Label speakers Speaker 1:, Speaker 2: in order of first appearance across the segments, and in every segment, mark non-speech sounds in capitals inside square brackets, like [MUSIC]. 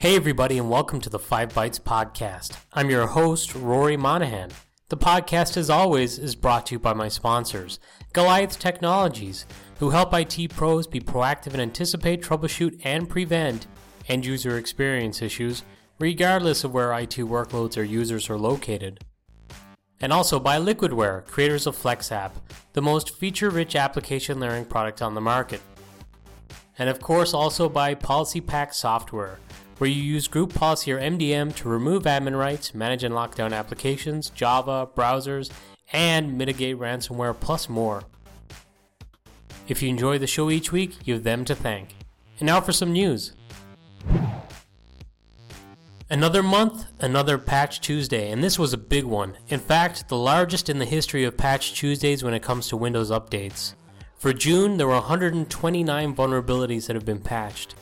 Speaker 1: Hey, everybody, and welcome to the Five Bytes Podcast. I'm your host, Rory Monahan. The podcast, as always, is brought to you by my sponsors, Goliath Technologies, who help IT pros be proactive and anticipate, troubleshoot, and prevent end user experience issues, regardless of where IT workloads or users are located. And also by Liquidware, creators of FlexApp, the most feature rich application layering product on the market. And of course, also by PolicyPak Software where you use group policy or MDM to remove admin rights, manage and lock down applications, Java, browsers, and mitigate ransomware, plus more. If you enjoy the show each week, you have them to thank. And now for some news. Another month, another Patch Tuesday, and this was a big one. In fact, the largest in the history of Patch Tuesdays when it comes to Windows updates. For June, there were 129 vulnerabilities that have been patched.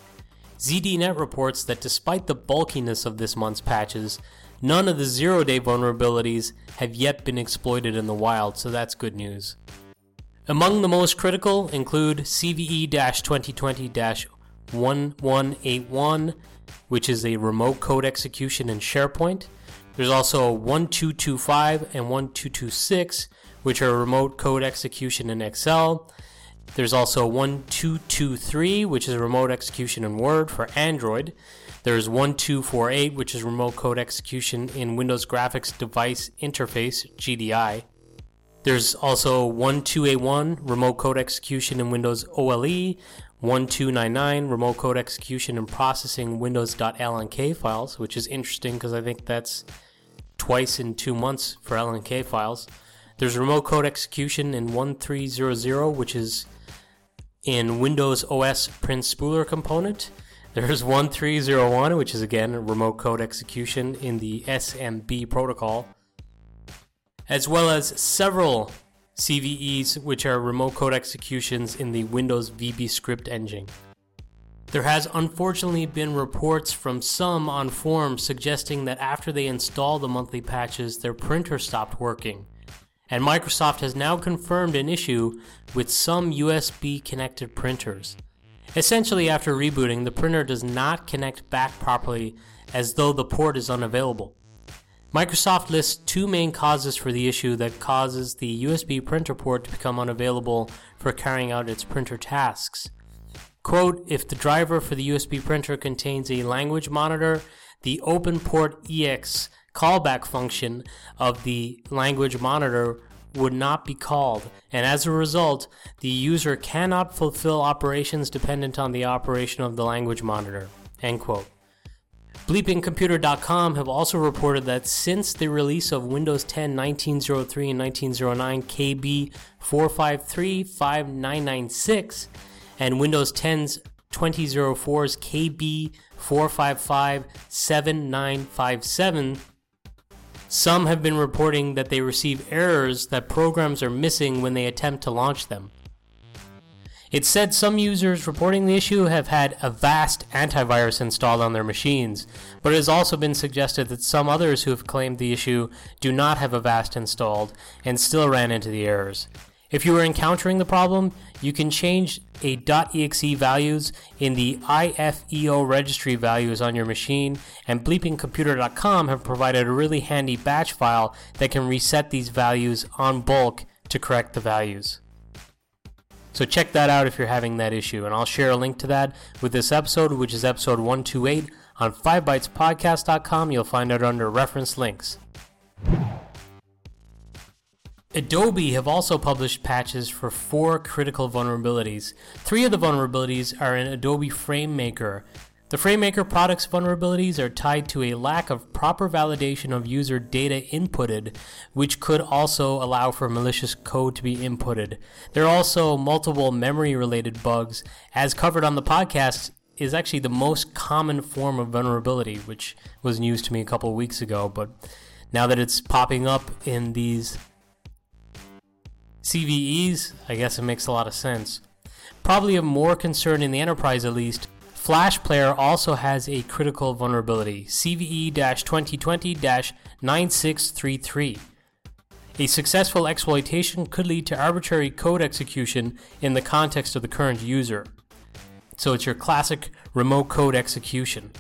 Speaker 1: ZDNet reports that despite the bulkiness of this month's patches, none of the zero day vulnerabilities have yet been exploited in the wild, so that's good news. Among the most critical include CVE 2020 1181, which is a remote code execution in SharePoint. There's also 1225 and 1226, which are remote code execution in Excel. There's also 1223, which is remote execution in Word for Android. There's 1248, which is remote code execution in Windows Graphics Device Interface, GDI. There's also 1281, remote code execution in Windows OLE, 1299, remote code execution and processing Windows.lnk files, which is interesting because I think that's twice in two months for LNK files. There's remote code execution in 1300, which is in Windows OS print spooler component. There's 1301, which is again remote code execution in the SMB protocol, as well as several CVEs, which are remote code executions in the Windows VB script engine. There has unfortunately been reports from some on forums suggesting that after they install the monthly patches, their printer stopped working and Microsoft has now confirmed an issue with some USB connected printers. Essentially, after rebooting, the printer does not connect back properly as though the port is unavailable. Microsoft lists two main causes for the issue that causes the USB printer port to become unavailable for carrying out its printer tasks. Quote, if the driver for the USB printer contains a language monitor, the OpenPort EX callback function of the language monitor would not be called, and as a result, the user cannot fulfill operations dependent on the operation of the language monitor. End quote. BleepingComputer.com have also reported that since the release of Windows 10 1903 and 1909 KB 4535996 and Windows 10's 2004's KB 4557957, some have been reporting that they receive errors that programs are missing when they attempt to launch them. It said some users reporting the issue have had Avast antivirus installed on their machines, but it has also been suggested that some others who have claimed the issue do not have Avast installed and still ran into the errors. If you are encountering the problem, you can change a .exe values in the IFEO registry values on your machine, and bleepingcomputer.com have provided a really handy batch file that can reset these values on bulk to correct the values. So check that out if you're having that issue, and I'll share a link to that with this episode, which is episode 128 on 5bytespodcast.com. You'll find it under reference links. Adobe have also published patches for four critical vulnerabilities. Three of the vulnerabilities are in Adobe FrameMaker. The FrameMaker product's vulnerabilities are tied to a lack of proper validation of user data inputted, which could also allow for malicious code to be inputted. There are also multiple memory related bugs. As covered on the podcast, is actually the most common form of vulnerability, which was news to me a couple weeks ago, but now that it's popping up in these CVEs, I guess it makes a lot of sense. Probably of more concern in the enterprise at least, Flash Player also has a critical vulnerability, CVE 2020 9633. A successful exploitation could lead to arbitrary code execution in the context of the current user. So it's your classic remote code execution.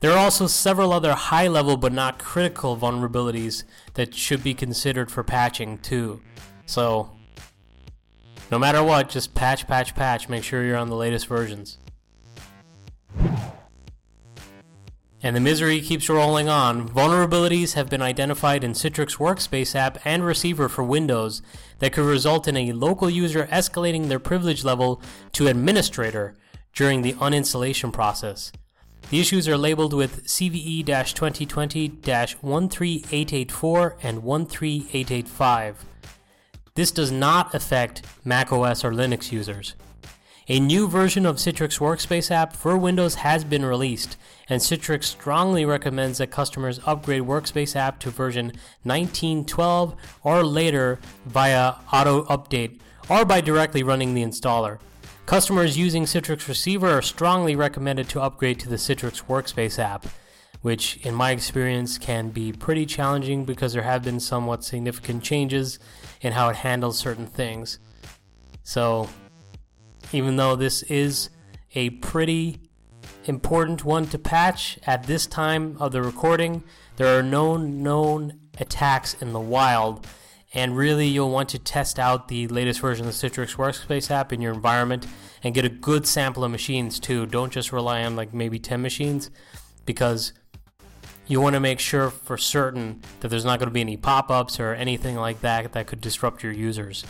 Speaker 1: There are also several other high level but not critical vulnerabilities that should be considered for patching too. So, no matter what, just patch, patch, patch. Make sure you're on the latest versions. And the misery keeps rolling on. Vulnerabilities have been identified in Citrix Workspace app and Receiver for Windows that could result in a local user escalating their privilege level to administrator during the uninstallation process. The issues are labeled with CVE 2020 13884 and 13885. This does not affect macOS or Linux users. A new version of Citrix Workspace app for Windows has been released, and Citrix strongly recommends that customers upgrade Workspace app to version 1912 or later via auto update or by directly running the installer. Customers using Citrix Receiver are strongly recommended to upgrade to the Citrix Workspace app, which, in my experience, can be pretty challenging because there have been somewhat significant changes in how it handles certain things. So, even though this is a pretty important one to patch at this time of the recording, there are no known attacks in the wild and really, you'll want to test out the latest version of the Citrix Workspace app in your environment and get a good sample of machines too. Don't just rely on like maybe 10 machines because you want to make sure for certain that there's not going to be any pop ups or anything like that that could disrupt your users.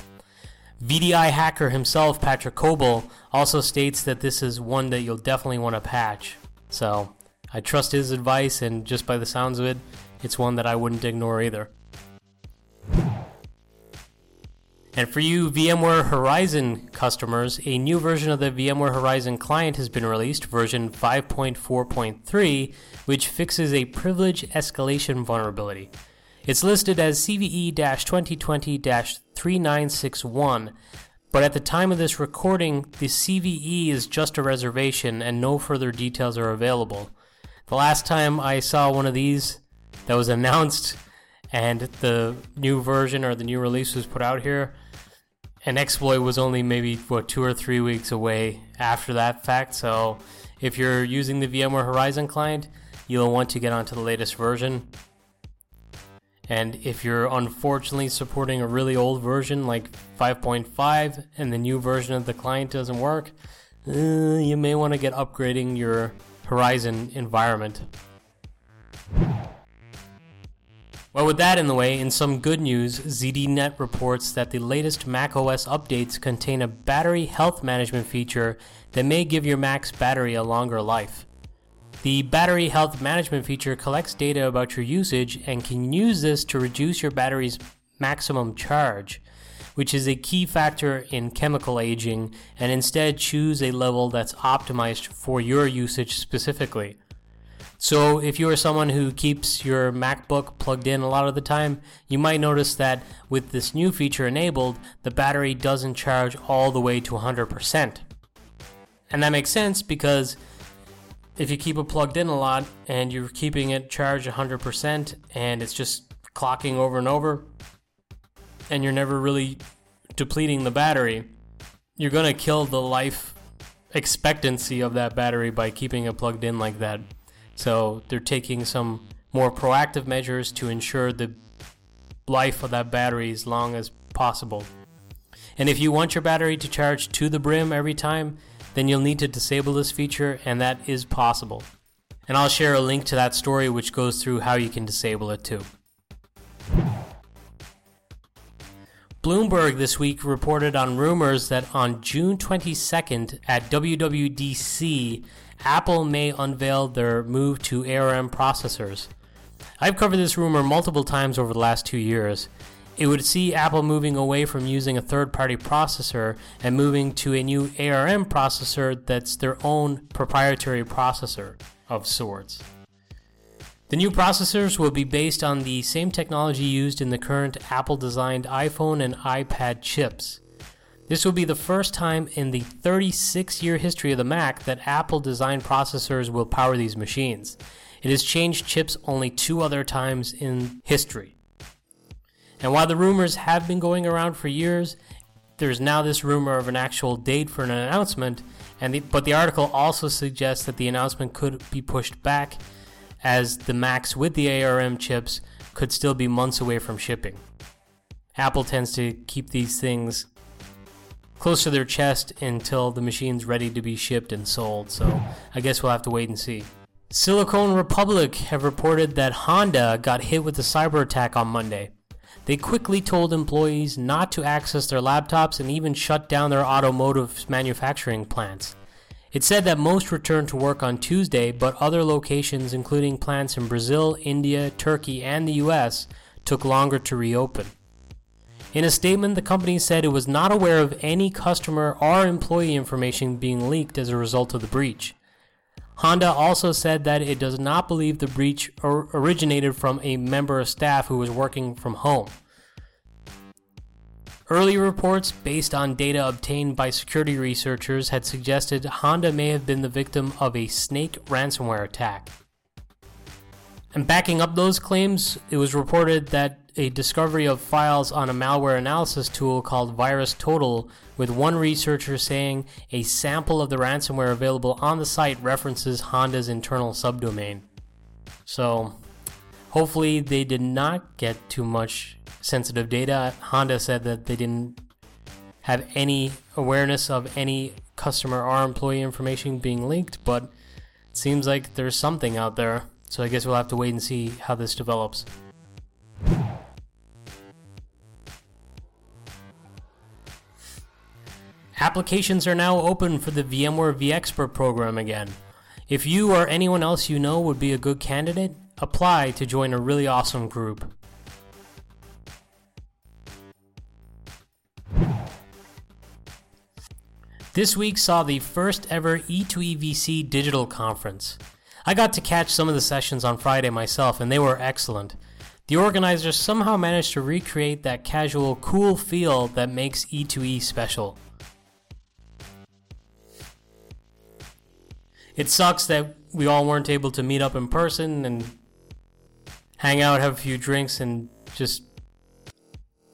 Speaker 1: VDI hacker himself, Patrick Coble, also states that this is one that you'll definitely want to patch. So I trust his advice, and just by the sounds of it, it's one that I wouldn't ignore either. And for you VMware Horizon customers, a new version of the VMware Horizon client has been released, version 5.4.3, which fixes a privilege escalation vulnerability. It's listed as CVE 2020 3961, but at the time of this recording, the CVE is just a reservation and no further details are available. The last time I saw one of these that was [LAUGHS] announced and the new version or the new release was put out here, an exploit was only maybe what two or three weeks away after that fact. So if you're using the VMware Horizon client, you'll want to get onto the latest version. And if you're unfortunately supporting a really old version like 5.5 and the new version of the client doesn't work, uh, you may want to get upgrading your Horizon environment. Well, with that in the way, in some good news, ZDNet reports that the latest macOS updates contain a battery health management feature that may give your Mac's battery a longer life. The battery health management feature collects data about your usage and can use this to reduce your battery's maximum charge, which is a key factor in chemical aging, and instead choose a level that's optimized for your usage specifically. So, if you are someone who keeps your MacBook plugged in a lot of the time, you might notice that with this new feature enabled, the battery doesn't charge all the way to 100%. And that makes sense because if you keep it plugged in a lot and you're keeping it charged 100% and it's just clocking over and over, and you're never really depleting the battery, you're going to kill the life expectancy of that battery by keeping it plugged in like that. So they're taking some more proactive measures to ensure the life of that battery as long as possible. And if you want your battery to charge to the brim every time, then you'll need to disable this feature, and that is possible. And I'll share a link to that story which goes through how you can disable it too. Bloomberg this week reported on rumors that on June 22nd at WWDC, Apple may unveil their move to ARM processors. I've covered this rumor multiple times over the last two years. It would see Apple moving away from using a third party processor and moving to a new ARM processor that's their own proprietary processor of sorts. The new processors will be based on the same technology used in the current Apple designed iPhone and iPad chips. This will be the first time in the 36 year history of the Mac that Apple designed processors will power these machines. It has changed chips only two other times in history. And while the rumors have been going around for years, there's now this rumor of an actual date for an announcement. And the, but the article also suggests that the announcement could be pushed back, as the Macs with the ARM chips could still be months away from shipping. Apple tends to keep these things close to their chest until the machine's ready to be shipped and sold. So I guess we'll have to wait and see. Silicon Republic have reported that Honda got hit with a cyber attack on Monday. They quickly told employees not to access their laptops and even shut down their automotive manufacturing plants. It said that most returned to work on Tuesday, but other locations, including plants in Brazil, India, Turkey, and the US, took longer to reopen. In a statement, the company said it was not aware of any customer or employee information being leaked as a result of the breach. Honda also said that it does not believe the breach or originated from a member of staff who was working from home. Early reports, based on data obtained by security researchers, had suggested Honda may have been the victim of a snake ransomware attack. And backing up those claims, it was reported that a discovery of files on a malware analysis tool called VirusTotal, with one researcher saying a sample of the ransomware available on the site references Honda's internal subdomain. So, hopefully, they did not get too much sensitive data. Honda said that they didn't have any awareness of any customer or employee information being leaked, but it seems like there's something out there. So I guess we'll have to wait and see how this develops. Applications are now open for the VMware vExpert program again. If you or anyone else you know would be a good candidate, apply to join a really awesome group. This week saw the first ever E2EVC digital conference. I got to catch some of the sessions on Friday myself, and they were excellent. The organizers somehow managed to recreate that casual, cool feel that makes E2E special. It sucks that we all weren't able to meet up in person and hang out, have a few drinks, and just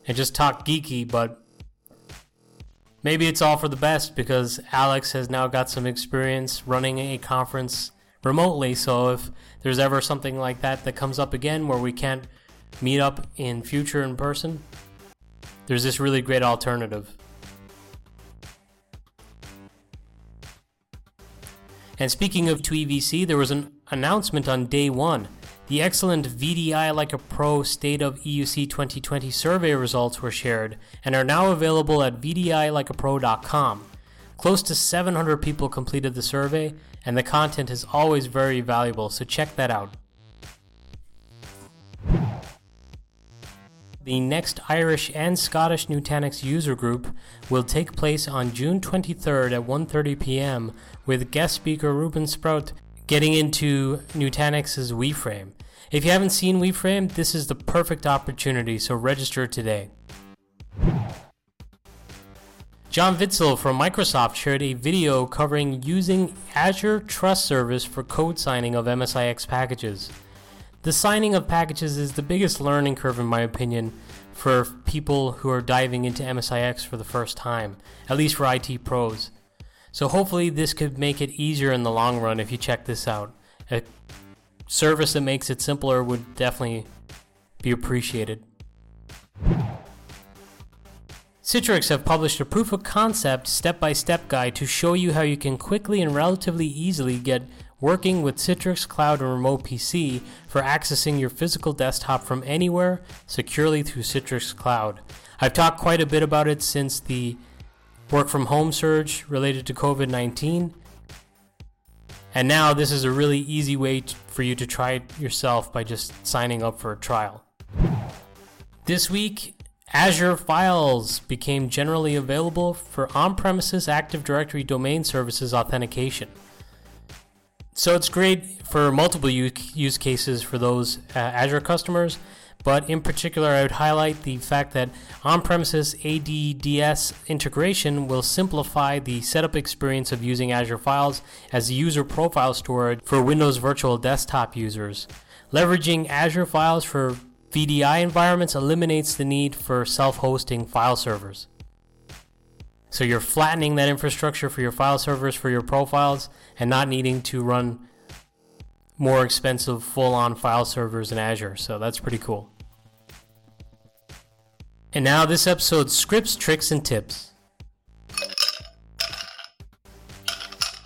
Speaker 1: and just talk geeky. But maybe it's all for the best because Alex has now got some experience running a conference remotely. So if there's ever something like that that comes up again where we can't meet up in future in person, there's this really great alternative. And speaking of E2EVC, there was an announcement on day one. The excellent VDI Like a Pro State of EUC 2020 survey results were shared and are now available at VDILikeaPro.com. Close to 700 people completed the survey, and the content is always very valuable, so check that out. The next Irish and Scottish Nutanix user group will take place on June 23rd at 1:30 p.m. with guest speaker Ruben Spruijt getting into Nutanix's WeFrame. If you haven't seen WeFrame, this is the perfect opportunity, so register today. John Vintzel from Microsoft shared a video covering using Azure Trust Service for code signing of MSIX packages. The signing of packages is the biggest learning curve, in my opinion, for people who are diving into MSIX for the first time, at least for IT pros. So hopefully, this could make it easier in the long run if you check this out. A service that makes it simpler would definitely be appreciated. Citrix have published a proof of concept step by step guide to show you how you can quickly and relatively easily get working with Citrix Cloud and Remote PC for accessing your physical desktop from anywhere securely through Citrix Cloud. I've talked quite a bit about it since the work from home surge related to COVID 19. And now this is a really easy way t- for you to try it yourself by just signing up for a trial. This week, Azure Files became generally available for on premises Active Directory domain services authentication. So it's great for multiple use cases for those uh, Azure customers, but in particular, I would highlight the fact that on premises ADDS integration will simplify the setup experience of using Azure Files as user profile storage for Windows Virtual Desktop users. Leveraging Azure Files for VDI environments eliminates the need for self hosting file servers. So you're flattening that infrastructure for your file servers for your profiles and not needing to run more expensive full on file servers in Azure. So that's pretty cool. And now this episode's scripts, tricks, and tips.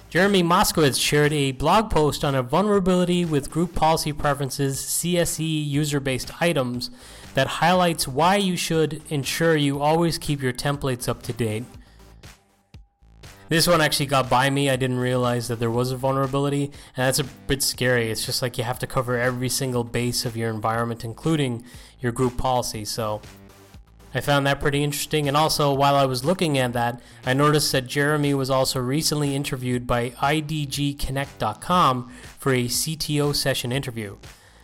Speaker 1: Jeremy Moskowitz shared a blog post on a vulnerability with group policy preferences CSE user based items that highlights why you should ensure you always keep your templates up to date. This one actually got by me. I didn't realize that there was a vulnerability, and that's a bit scary. It's just like you have to cover every single base of your environment, including your group policy. So I found that pretty interesting. And also, while I was looking at that, I noticed that Jeremy was also recently interviewed by IDGConnect.com for a CTO session interview.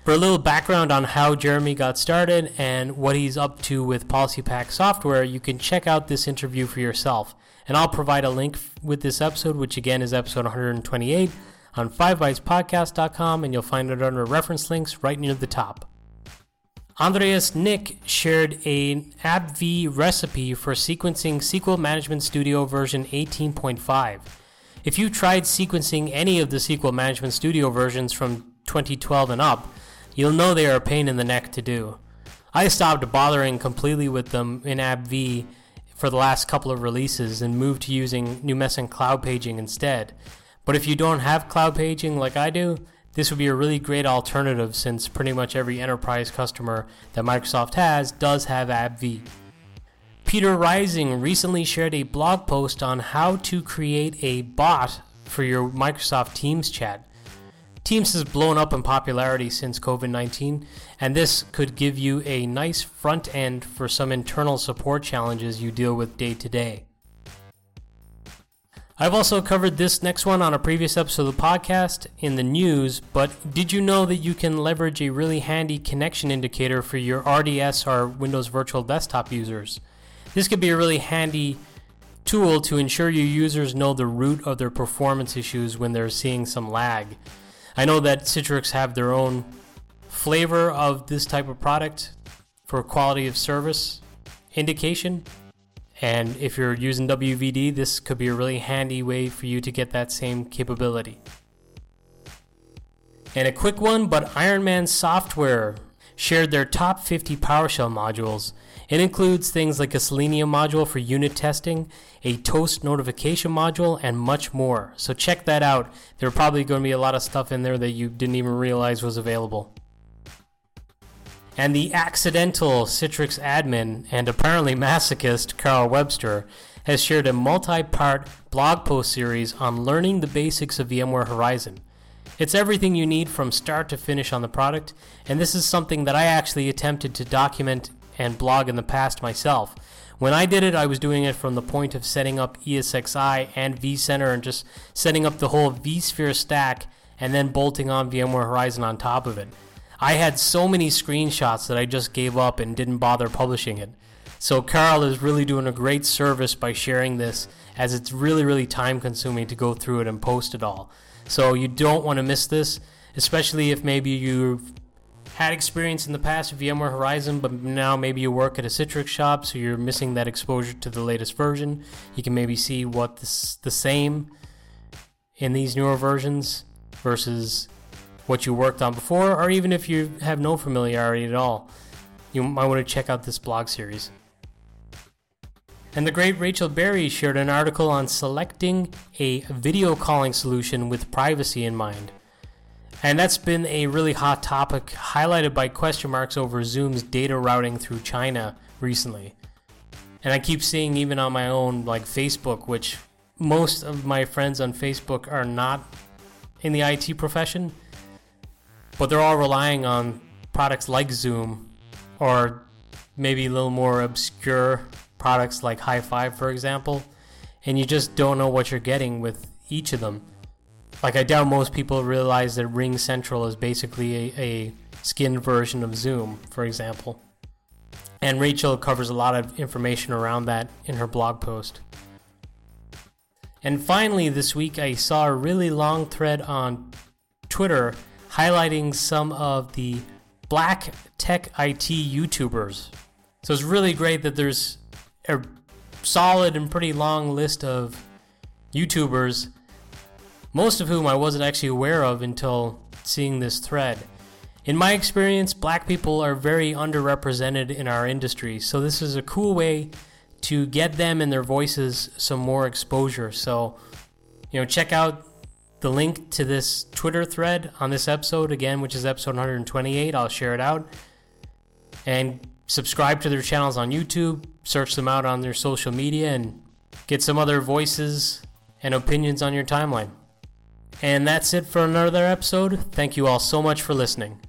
Speaker 1: For a little background on how Jeremy got started and what he's up to with PolicyPak software, you can check out this interview for yourself. And I'll provide a link with this episode, which again is episode 128, on 5bytespodcast.com, and you'll find it under reference links right near the top. Andreas Nick shared an AppV recipe for sequencing SQL Management Studio version 18.5. If you tried sequencing any of the SQL Management Studio versions from 2012 and up, you'll know they are a pain in the neck to do. I stopped bothering completely with them in AppV for the last couple of releases and moved to using Numecent Cloud Paging instead. But if you don't have cloud paging like I do, this would be a really great alternative since pretty much every enterprise customer that Microsoft has does have AppV. Peter Rising recently shared a blog post on how to create a bot for your Microsoft Teams chat. Teams has blown up in popularity since COVID 19, and this could give you a nice front end for some internal support challenges you deal with day to day. I've also covered this next one on a previous episode of the podcast in the news, but did you know that you can leverage a really handy connection indicator for your RDS or Windows Virtual Desktop users? This could be a really handy tool to ensure your users know the root of their performance issues when they're seeing some lag. I know that Citrix have their own flavor of this type of product for quality of service indication, and if you're using WVD, this could be a really handy way for you to get that same capability. And a quick one, but Ironman Software shared their top 50 PowerShell modules. It includes things like a Selenium module for unit testing, a Toast notification module, and much more. So check that out. There are probably going to be a lot of stuff in there that you didn't even realize was available and the accidental Citrix admin and apparently masochist Carl Webster has shared a multi part blog post series on learning the basics of VMware Horizon. It's everything you need from start to finish on the product, and this is something that I actually attempted to document and blog in the past myself. When I did it, I was doing it from the point of setting up ESXi and vCenter and just setting up the whole vSphere stack and then bolting on VMware Horizon on top of it. I had so many screenshots that I just gave up and didn't bother publishing it. So Carl is really doing a great service by sharing this as it's really really time consuming to go through it and post it all. So you don't want to miss this, especially if maybe you've had experience in the past with VMware Horizon, but now maybe you work at a Citrix shop, so you're missing that exposure to the latest version. You can maybe see what's the same in these newer versions versus what you worked on before, or even if you have no familiarity at all, you might want to check out this blog series. And the great Rachel Berry shared an article on selecting a video calling solution with privacy in mind. And that's been a really hot topic, highlighted by question marks over Zoom's data routing through China recently. And I keep seeing even on my own, like Facebook, which most of my friends on Facebook are not in the IT profession but they're all relying on products like Zoom or maybe a little more obscure products like Hi5, for example, and you just don't know what you're getting with each of them. Like, I doubt most people realize that Ring Central is basically a, a skinned version of Zoom, for example. And Rachel covers a lot of information around that in her blog post. And finally, this week I saw a really long thread on Twitter highlighting some of the black tech IT YouTubers. So it's really great that there's a solid and pretty long list of YouTubers, most of whom I wasn't actually aware of until seeing this thread. In my experience, black people are very underrepresented in our industry, so this is a cool way to get them and their voices some more exposure. So, you know, check out the link to this Twitter thread on this episode again, which is episode 128. I'll share it out. And subscribe to their channels on YouTube, search them out on their social media, and get some other voices and opinions on your timeline. And that's it for another episode. Thank you all so much for listening.